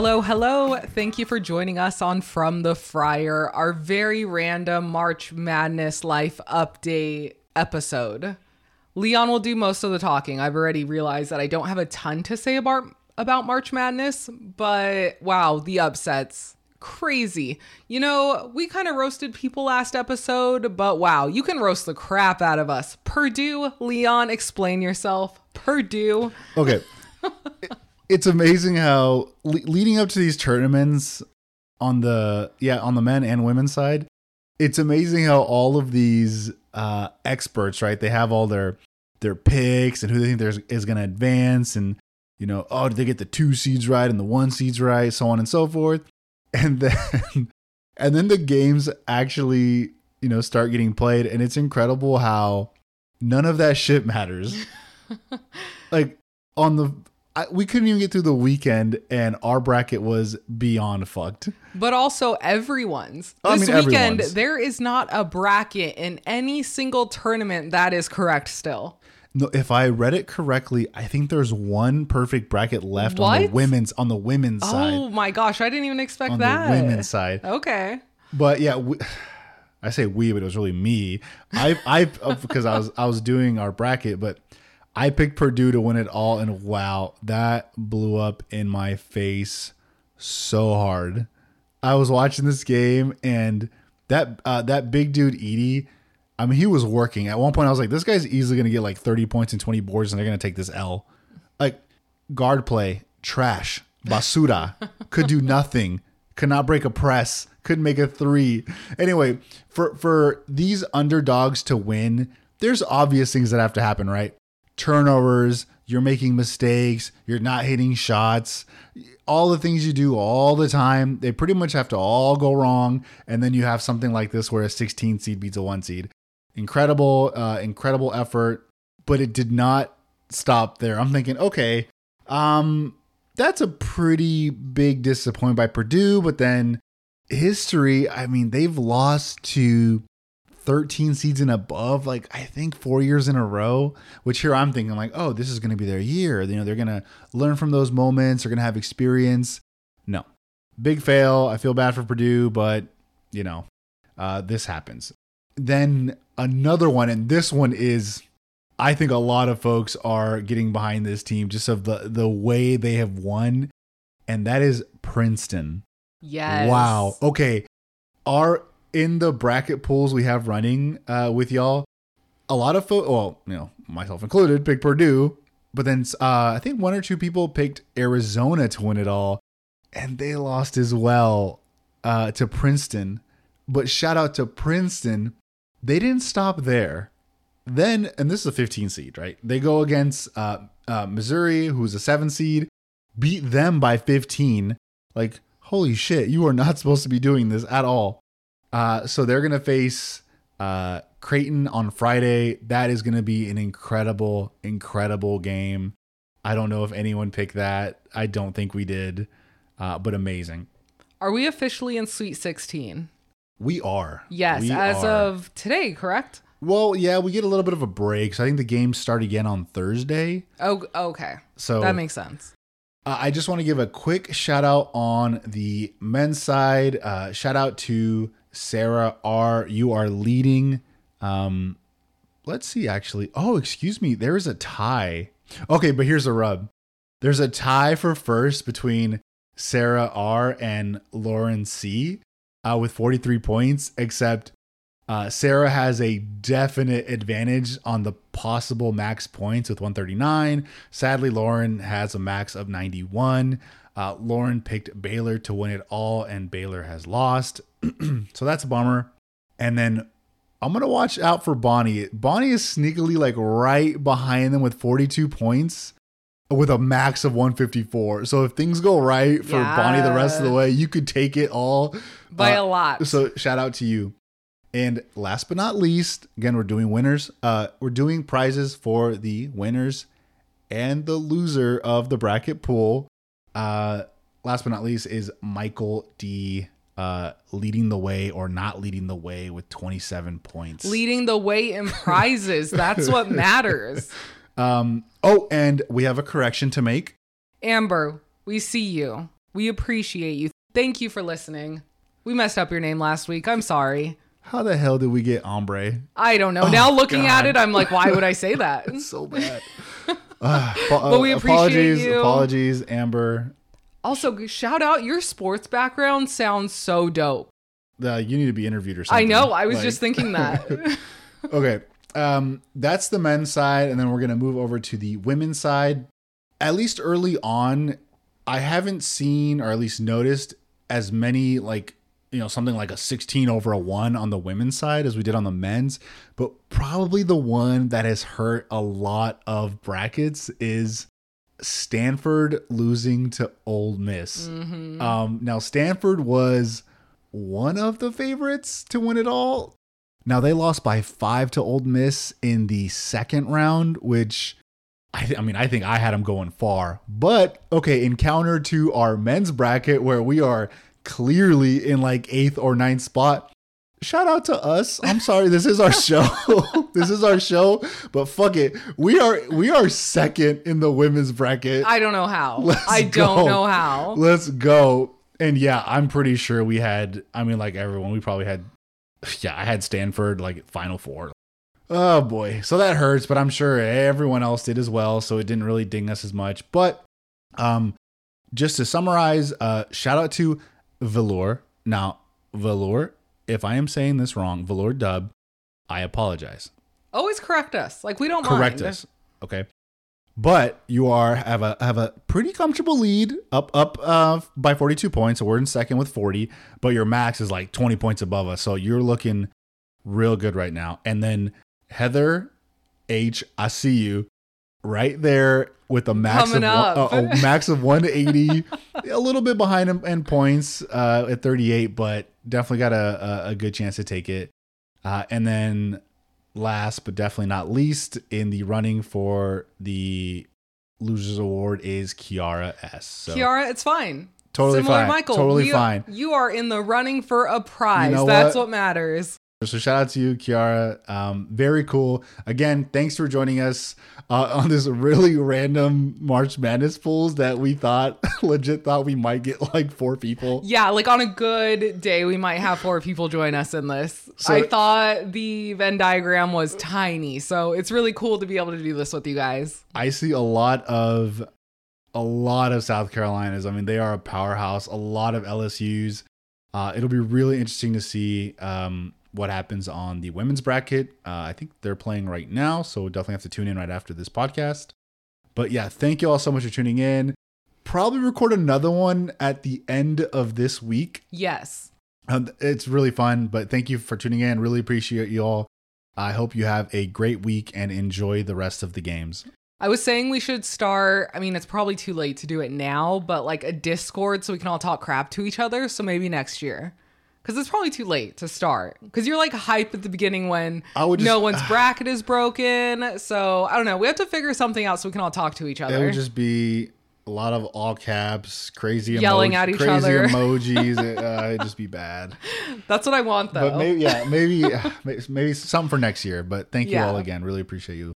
Hello, hello. Thank you for joining us on From the Friar, our very random March Madness life update episode. Leon will do most of the talking. I've already realized that I don't have a ton to say about about March Madness, but wow, the upsets. Crazy. You know, we kind of roasted people last episode, but wow, you can roast the crap out of us. Purdue, Leon, explain yourself. Purdue. Okay. it's amazing how le- leading up to these tournaments on the yeah, on the men and women's side, it's amazing how all of these uh experts, right? They have all their their picks and who they think there's is going to advance and you know, oh, did they get the two seeds right and the one seeds right, so on and so forth. And then and then the games actually, you know, start getting played and it's incredible how none of that shit matters. like on the I, we couldn't even get through the weekend and our bracket was beyond fucked. But also everyone's. I This mean, weekend, everyone's. there is not a bracket in any single tournament that is correct still. No, if I read it correctly, I think there's one perfect bracket left on the women's on the women's oh side. Oh my gosh, I didn't even expect on that. the women's side. Okay. But yeah, we, I say we, but it was really me. I I because I was I was doing our bracket, but I picked Purdue to win it all, and wow, that blew up in my face so hard. I was watching this game, and that uh, that big dude Edey. I mean, he was working. At one point, I was like, "This guy's easily going to get like 30 points and 20 boards, and they're going to take this L." Like guard play, trash, basura, could do nothing, could not break a press, couldn't make a three. Anyway, for for these underdogs to win, there's obvious things that have to happen, right? Turnovers, you're making mistakes, you're not hitting shots, all the things you do all the time, they pretty much have to all go wrong, and then you have something like this where a 16 seed beats a one seed. Incredible, uh, incredible effort, but it did not stop there. I'm thinking, okay, um, that's a pretty big disappointment by Purdue, but then history, I mean, they've lost to 13 seeds and above, like I think four years in a row, which here I'm thinking, like, oh, this is going to be their year. You know, they're going to learn from those moments, they're going to have experience. No, big fail. I feel bad for Purdue, but, you know, uh, this happens. Then another one, and this one is I think a lot of folks are getting behind this team just of the the way they have won, and that is Princeton. Yes. Wow. Okay. Are in the bracket pools we have running uh, with y'all, a lot of folks, well, you know, myself included, picked Purdue, but then uh, I think one or two people picked Arizona to win it all, and they lost as well uh, to Princeton. But shout out to Princeton, they didn't stop there. Then, and this is a 15 seed, right? They go against uh, uh, Missouri, who's a seven seed, beat them by 15. Like, holy shit, you are not supposed to be doing this at all. Uh, so they're gonna face uh, Creighton on Friday. That is gonna be an incredible, incredible game. I don't know if anyone picked that. I don't think we did, uh, but amazing. Are we officially in Sweet 16? We are. Yes, We as are. of today, correct? Well, yeah, we get a little bit of a break. So I think the games start again on Thursday. Oh, okay. So That makes sense. Uh, I just want to give a quick shout out on the men's side. Uh, shout out to Sarah R. You are leading. Um, let's see, actually. Oh, excuse me. There is a tie. Okay, but here's a rub. There's a tie for first between Sarah R. and Lauren C. Uh, with 43 points, except uh, Sarah has a definite advantage on the possible max points with 139. Sadly, Lauren has a max of 91. Uh, Lauren picked Baylor to win it all, and Baylor has lost. so that's a bummer. And then I'm going to watch out for Bonnie. Bonnie is sneakily like right behind them with 42 points with a max of 154. So if things go right for Bonnie the rest of the way, you could take it all By Uh, a lot. so shout out to you. And last but not least, again, we're doing winners. Uh, we're doing prizes for the winners and the loser of the bracket pool. Uh, last but not least is Michael D. Uh, leading the way or not leading the way with 27 points. Leading the way in prizes. That's what matters. um, oh, and we have a correction to make. Amber, we see you. We appreciate you. Thank you for listening. We messed up your name last week. I'm sorry. How the hell did we get ombre? I don't know. now looking at it, I'm like, why would I say that? it's So bad. Uh, But we appreciate apologies, you. apologies, Amber. Also, shout out your sports background sounds so dope. Uh, you need to be interviewed or something. I know. I was Like- just thinking that. Okay. Um, that's the men's side, and then we're gonna move over to the women's side. At least early on, I haven't seen or at least noticed as many like you know something like a 16 over a one on the women's side as we did on the men's. But probably the one that has hurt a lot of brackets is Stanford losing to Ole Miss. Mhm. Um, now Stanford was one of the favorites to win it all. Now they lost by five to Ole Miss in the second round, which I, th- I mean I think I had them going far. But okay, in counter to our men's bracket where we are clearly in like eighth or ninth spot. Shout out to us. I'm sorry, this is our show. this is our show, but fuck it. We are we are second in the women's bracket. I don't know how. Let's I don't go. know how. Let's go. And yeah, I'm pretty sure we had, I mean, like everyone, we probably had, yeah, I had Stanford like Final Four. Oh boy. So that hurts, but I'm sure everyone else did as well. So it didn't really ding us as much. But um, just to summarize, uh, shout out to Velour. Now, Velour, if I am saying this wrong, Velour Dub, I apologize Always correct us. Like we don't correct mind. us. Okay. But you are have a have a pretty comfortable lead up up uh, by 42 points. So we're in second with 40, but your max is like 20 points above us. So you're looking real good right now. And then Heather H, I see you right there with a max Coming of a, max of 180, a little bit behind him in points uh, at 38, but definitely got a, a, a good chance to take it. Uh, and then last but definitely not least in the running for the losers award is Kiara S. So Kiara, it's fine. totally Similar fine. Michael. Totally we- fine. You are in the running for a prize. You know That's what? what matters. So shout out to you, Kiara. Um, very cool. Again, thanks for joining us uh, on this really random March Madness pools that we thought legit thought we might get like four people. Yeah, like on a good day, we might have four people join us in this. So- I thought the Venn diagram was tiny, so it's really cool to be able to do this with you guys. I see a lot of a lot of South Carolinas. I mean, they are a powerhouse. A lot of LSU's. Uh, it'll be really interesting to see um, what happens on the women's bracket. Uh, I think they're playing right now, so we'll definitely have to tune in right after this podcast. But yeah, thank you all so much for tuning in. Probably record another one at the end of this week. Yes. Um, it's really fun, but thank you for tuning in. Really appreciate you all. I hope you have a great week and enjoy the rest of the games. I was saying we should start. I mean, it's probably too late to do it now, but like a Discord so we can all talk crap to each other. So maybe next year. Because it's probably too late to start. Because you're like hype at the beginning when I would no one's bracket is broken. So I don't know. We have to figure something out so we can all talk to each other. It would just be a lot of all caps, crazy Yelling emoji- at each crazy other. emojis. it, uh, it'd just be bad. That's what I want, though. But maybe, yeah, maybe, maybe something for next year. But thank you Yeah. all again. Really appreciate you.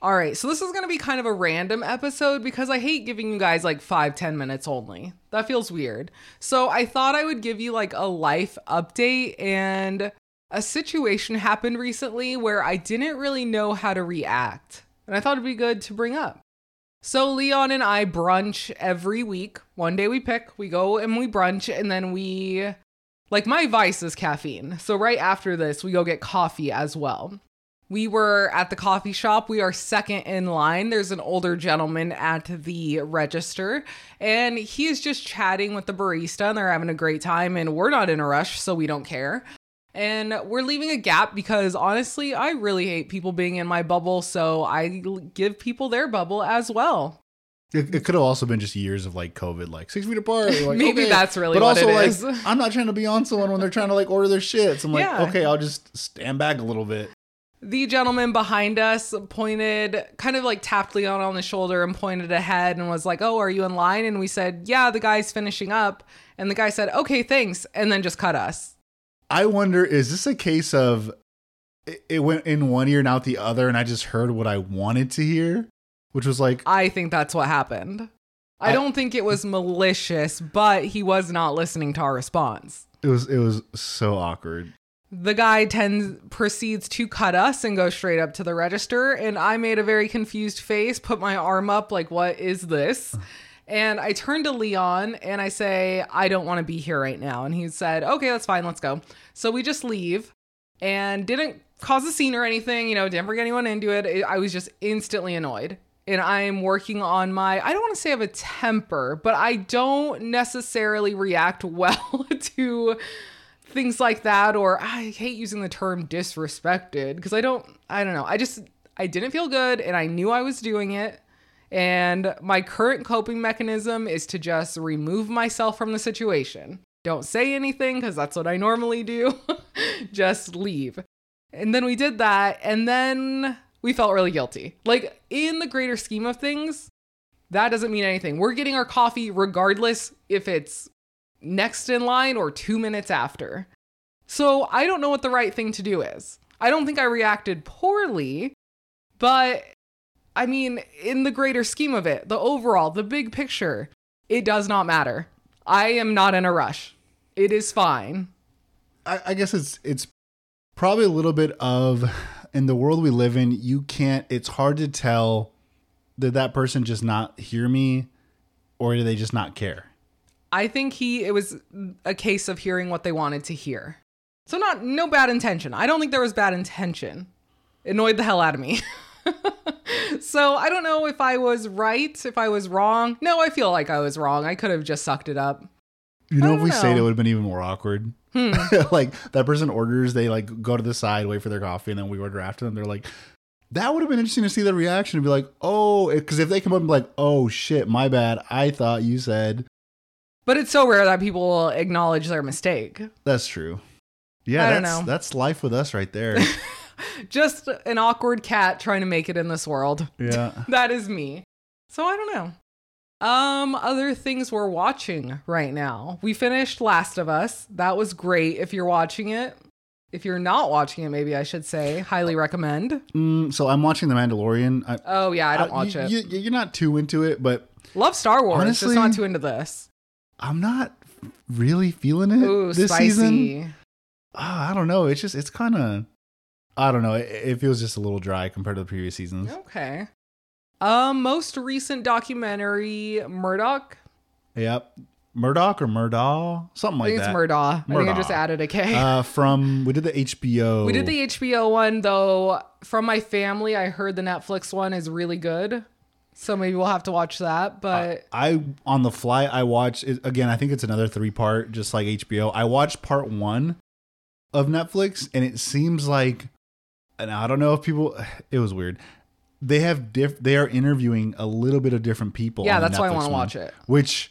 All right, so this is to be kind of a random episode because I hate giving you guys like five, ten minutes only. That feels weird. So I thought I would give you like a life update and a situation happened recently where I didn't really know how to react. And I thought it'd be good to bring up. So Leon and I brunch every week. One day we pick, we go and we brunch, and then we like my vice is caffeine. So right after this, we go get coffee as well. We were at the coffee shop. We are second in line. There's an older gentleman at the register, and he is just chatting with the barista, and they're having a great time. And we're not in a rush, so we don't care. And we're leaving a gap because honestly, I really hate people being in my bubble, so I give people their bubble as well. It, it could have also been just years of like COVID, like six feet apart. Like, Maybe okay. that's really but also like. I'm not trying to be on someone when they're trying to like order their shit. So I'm like, Yeah. okay, I'll just stand back a little bit. The gentleman behind us pointed, kind of like tapped Leon on the shoulder and pointed ahead and was like, Oh, are you in line? And we said, Yeah, the guy's finishing up. And the guy said, Okay, thanks. And then just cut us. I wonder, is this a case of it, went in one ear and out the other, and I just heard what I wanted to hear, which was like, I think that's what happened. I don't think it was malicious, but he was not listening to our response. It was it was so awkward. The guy tends proceeds to cut us and go straight up to the register, and I made a very confused face, put my arm up like, "What is this?" And I turn to Leon and I say, "I don't want to be here right now." And he said, "Okay, that's fine. Let's go." So we just leave, and didn't cause a scene or anything. You know, didn't bring anyone into it. I was just instantly annoyed and I'm working on my I don't want to say I have a temper, but I don't necessarily react well to things like that or ah, I hate using the term disrespected because I don't I don't know. I just I didn't feel good and I knew I was doing it. And my current coping mechanism is to just remove myself from the situation. Don't say anything because that's what I normally do. just leave. And then we did that. And then we felt really guilty. Like in the greater scheme of things, that doesn't mean anything. We're getting our coffee regardless if it's next in line or two minutes after. So I don't know what the right thing to do is. I don't think I reacted poorly, but I mean, in the greater scheme of it, the overall, the big picture, it does not matter. I am not in a rush. It is fine. I, I guess it's it's probably a little bit of in the world we live in, you can't. It's hard to tell did that person just not hear me, or did they just not care? I think he it was a case of hearing what they wanted to hear. So not no bad intention. I don't think there was bad intention. It annoyed the hell out of me. so I don't know if I was right, if I was wrong. No, I feel like I was wrong. I could have just sucked it up. You know, if we say it, it would have been even more awkward. Hmm. like that person orders, they like go to the side, wait for their coffee, and then we order after them. They're like, that would have been interesting to see the reaction and be like, oh, because if they come up and be like, oh shit, my bad, I thought you said. But it's so rare that people acknowledge their mistake. That's true. Yeah, I that's, that's life with us right there. Just an awkward cat trying to make it in this world. Yeah. that is me. So I don't know. Um, other things we're watching right now. We finished Last of Us. That was great. If you're watching it, if you're not watching it, maybe I should say, highly recommend. Mm, so I'm watching The Mandalorian. I, oh yeah, I don't I, watch you, it. You, are not too into it, but love Star Wars. Honestly, just not too into this. I'm not really feeling it Ooh, this spicy. season. Oh, I don't know. It's just it's kind of I don't know. It, it, feels just a little dry compared to the previous seasons. Okay. Um, most recent documentary, Murdoch. Yep. Murdoch or Murdaugh, something like I think that. It's Murdaugh. Murdaugh. I think I just added a K. Uh, from we did the HBO. We did the HBO one though. From my family, I heard the Netflix one is really good, so maybe we'll have to watch that. But I, I on the fly I watched it, again. I think it's another three part, just like HBO. I watched part one of Netflix, and it seems like, and I don't know if people. It was weird they have diff they are interviewing a little bit of different people. Yeah, that's why I want to watch it. Which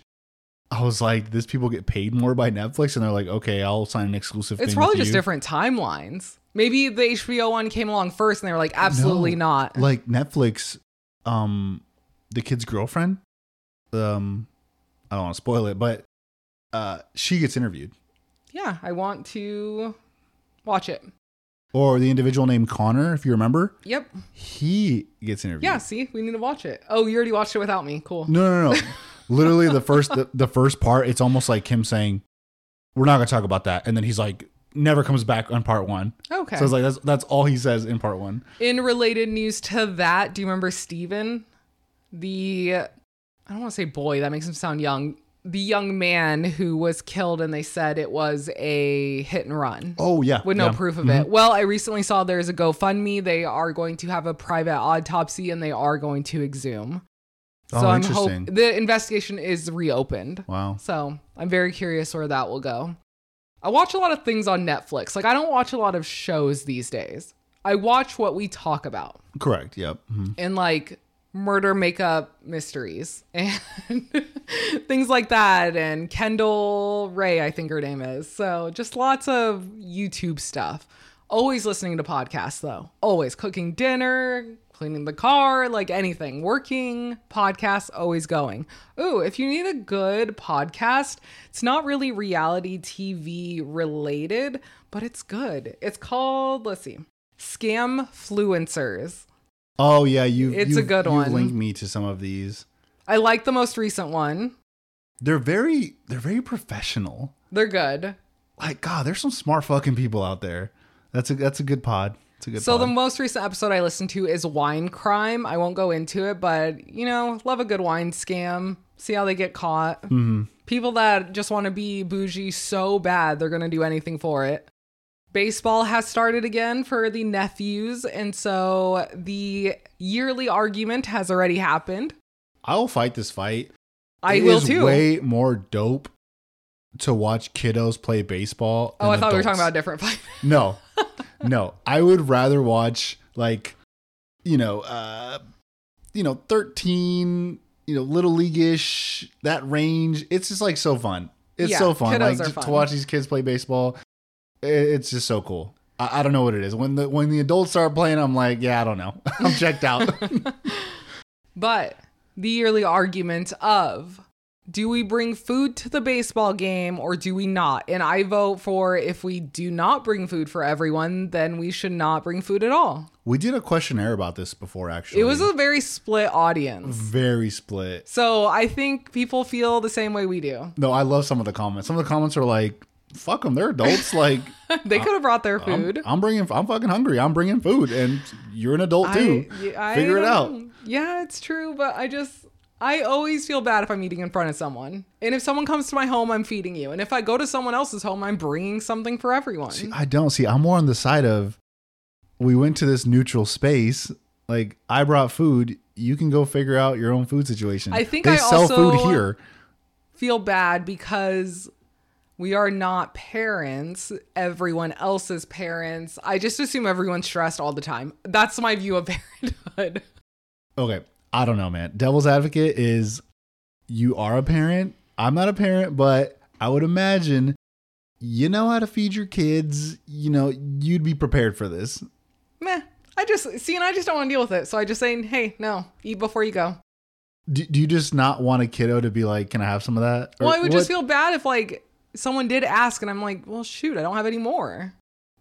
I was like, these people get paid more by Netflix, and they're like, okay, I'll sign an exclusive. It's probably just you. different timelines. Maybe the HBO one came along first, and they were like, absolutely no, not. Like Netflix, um, the kid's girlfriend, um, I don't want to spoil it, but uh, she gets interviewed. Yeah, I want to watch it or the individual named Connor, if you remember. Yep. He gets interviewed. Yeah, see, we need to watch it. Oh, you already watched it without me. Cool. No, no, no. Literally the first the, the first part, it's almost like him saying, We're not gonna talk about that. And then he's like, never comes back on part one. Okay. So it's like that's that's all he says in part one. In related news to that, do you remember Steven? The I don't want to say boy, that makes him sound young the young man who was killed and they said it was a hit and run. Oh yeah. With no proof of mm-hmm. it. Well, I recently saw there's a GoFundMe. They are going to have a private autopsy and they are going to exhume. So oh, I'm hoping the investigation is reopened. Wow. So I'm very curious where that will go. I watch a lot of things on Netflix. Like I don't watch a lot of shows these days. I watch what we talk about. Correct. Yep. Mm-hmm. And like murder makeup mysteries and things like that. And Kendall Rae, I think her name is. So just lots of YouTube stuff. Always listening to podcasts though. Always cooking dinner, cleaning the car, like anything. Working, podcasts, always going. Ooh, if you need a good podcast, it's not really reality TV related, but it's good. It's called, let's see, Scamfluencers. Oh yeah, you. It's a good one. Linked me to some of these. I like the most recent one. They're very they're very professional. They're good. Like God, there's some smart fucking people out there. That's a that's a good pod. It's a good So pod. the most recent episode I listened to is Wine Crime. I won't go into it, but you know, love a good wine scam. See how they get caught. Mm-hmm. People that just want to be bougie so bad, they're going to do anything for it. Baseball has started again for the nephews, and so the yearly argument has already happened. I will fight this fight. I It will is too. Way more dope to watch kiddos play baseball. oh, I than thought we were talking about a different fight. No, no. I would rather watch like, you know, uh, you know, thirteen, you know, little league-ish that range. It's just like so fun. It's Yeah, so fun, like fun. to watch these kids play baseball. It's just so cool. I, I don't know what it is. When the when the adults start playing, I'm like, yeah, I don't know. I'm checked out. But the yearly argument of do we bring food to the baseball game or do we not? And I vote for if we do not bring food for everyone, then we should not bring food at all. we did a questionnaire about this before, actually. It was a very split audience. very split. So I think people feel the same way we do. No, I love some of the comments. Some of the comments are like, "Fuck them, they're adults." Like, They could have brought their I'm, food. I'm bringing. I'm fucking hungry. I'm bringing food, and you're an adult too. I- I Figure it out. Yeah, it's true, but I just I always feel bad if I'm eating in front of someone. And if someone comes to my home, I'm feeding you. And if I go to someone else's home, I'm bringing something for everyone. I don't see. I'm more on the side of we went to this neutral space. Like I brought food. You can go figure out your own food situation. I think they I sell also- food here. feel bad because we are not parents, everyone else's parents. I just assume everyone's stressed all the time. That's my view of parenthood. Okay, I don't know, man. Devil's advocate is you are a parent. I'm not a parent, but I would imagine you know how to feed your kids. You know, you'd be prepared for this. Meh. I just see, and I just don't want to deal with it. So I just say, hey, no, eat before you go. Do, do you just not want a kiddo to be like, "Can I have some of that?" Or well, I would just feel bad if like someone did ask, and I'm like, well, shoot, I don't have any more.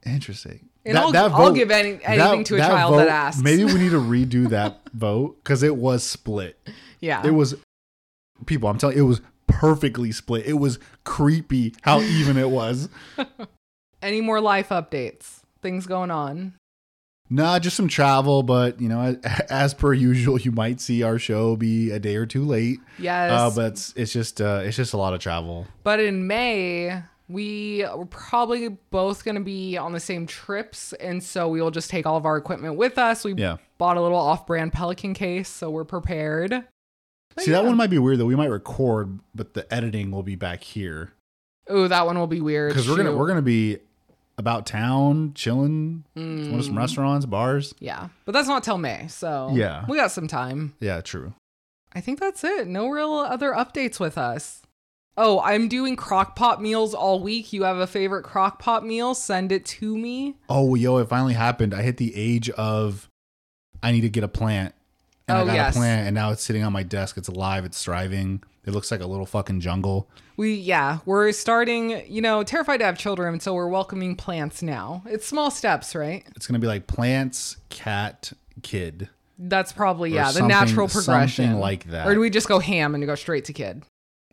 interesting. And I'll, I'll give any, anything that- to a that child vote- that asks. Maybe we need to redo that vote because it was split. yeah. It was people. I'm telling you, it was perfectly split. It was creepy how even it was. any more life updates? Things going on? Nah, just some travel, but you know, as, per usual, you might see our show be a day or two late. Yes. Uh, but it's, it's just uh, it's just a lot of travel. But in May, we are probably both going to be on the same trips. And so we will just take all of our equipment with us. We Yeah. bought a little off brand Pelican case, so we're prepared. But See, that one might be weird though. We might record, but the editing will be back here Oh, that one will be weird. because we're gonna we're gonna be about town, chilling, Mm, going to some restaurants, bars. Yeah. But that's not till May. So Yeah. we got some time. Yeah, true. I think that's it. No real other updates with us. Oh, I'm doing crock pot meals all week. You have a favorite crock pot meal? Send it to me. Oh, yo, it finally happened. I hit the age of I need to get a plant. And Oh, I got yes. a plant and now it's sitting on my desk. It's alive, it's thriving. It looks like a little fucking jungle. We yeah, we're starting, you know, terrified to have children, so we're welcoming plants now. It's small steps, right? It's gonna be like plants, cat, kid. That's probably yeah, the natural progression. like that. Or do we just go ham and go straight to kid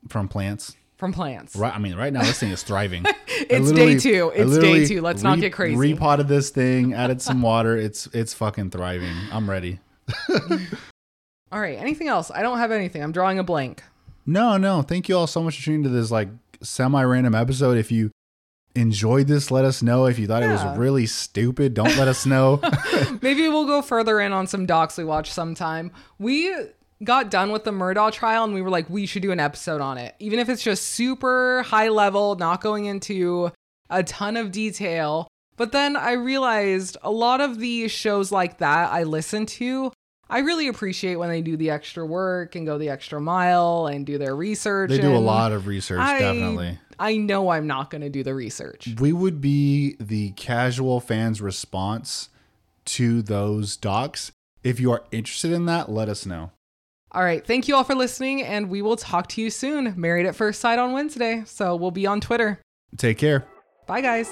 From plants. from plants? Right I mean, right now this thing is thriving. It's day two. It's day two. Let's not get crazy. Repotted this thing, added some water. It's it's fucking thriving. I'm ready. All right. Anything else? I don't have anything. I'm drawing a blank. No, no. Thank you all so much for tuning to this like semi-random episode. If you enjoyed this, let us know. If you thought it was really stupid, don't let us know. Maybe we'll go further in on some docs we watch sometime. We got done with the Murdaugh trial and we were like, we should do an episode on it. Even if it's just super high level, not going into a ton of detail. But then I realized a lot of the shows like that I listen to, I really appreciate when they do the extra work and go the extra mile and do their research. they do a lot of research, I, definitely. I know I'm not going to do the research. We would be the casual fans' response to those docs. If you are interested in that, let us know. All right. Thank you all for listening, and we will talk to you soon. Married at First Sight on Wednesday. So we'll be on Twitter. Take care. Bye, guys.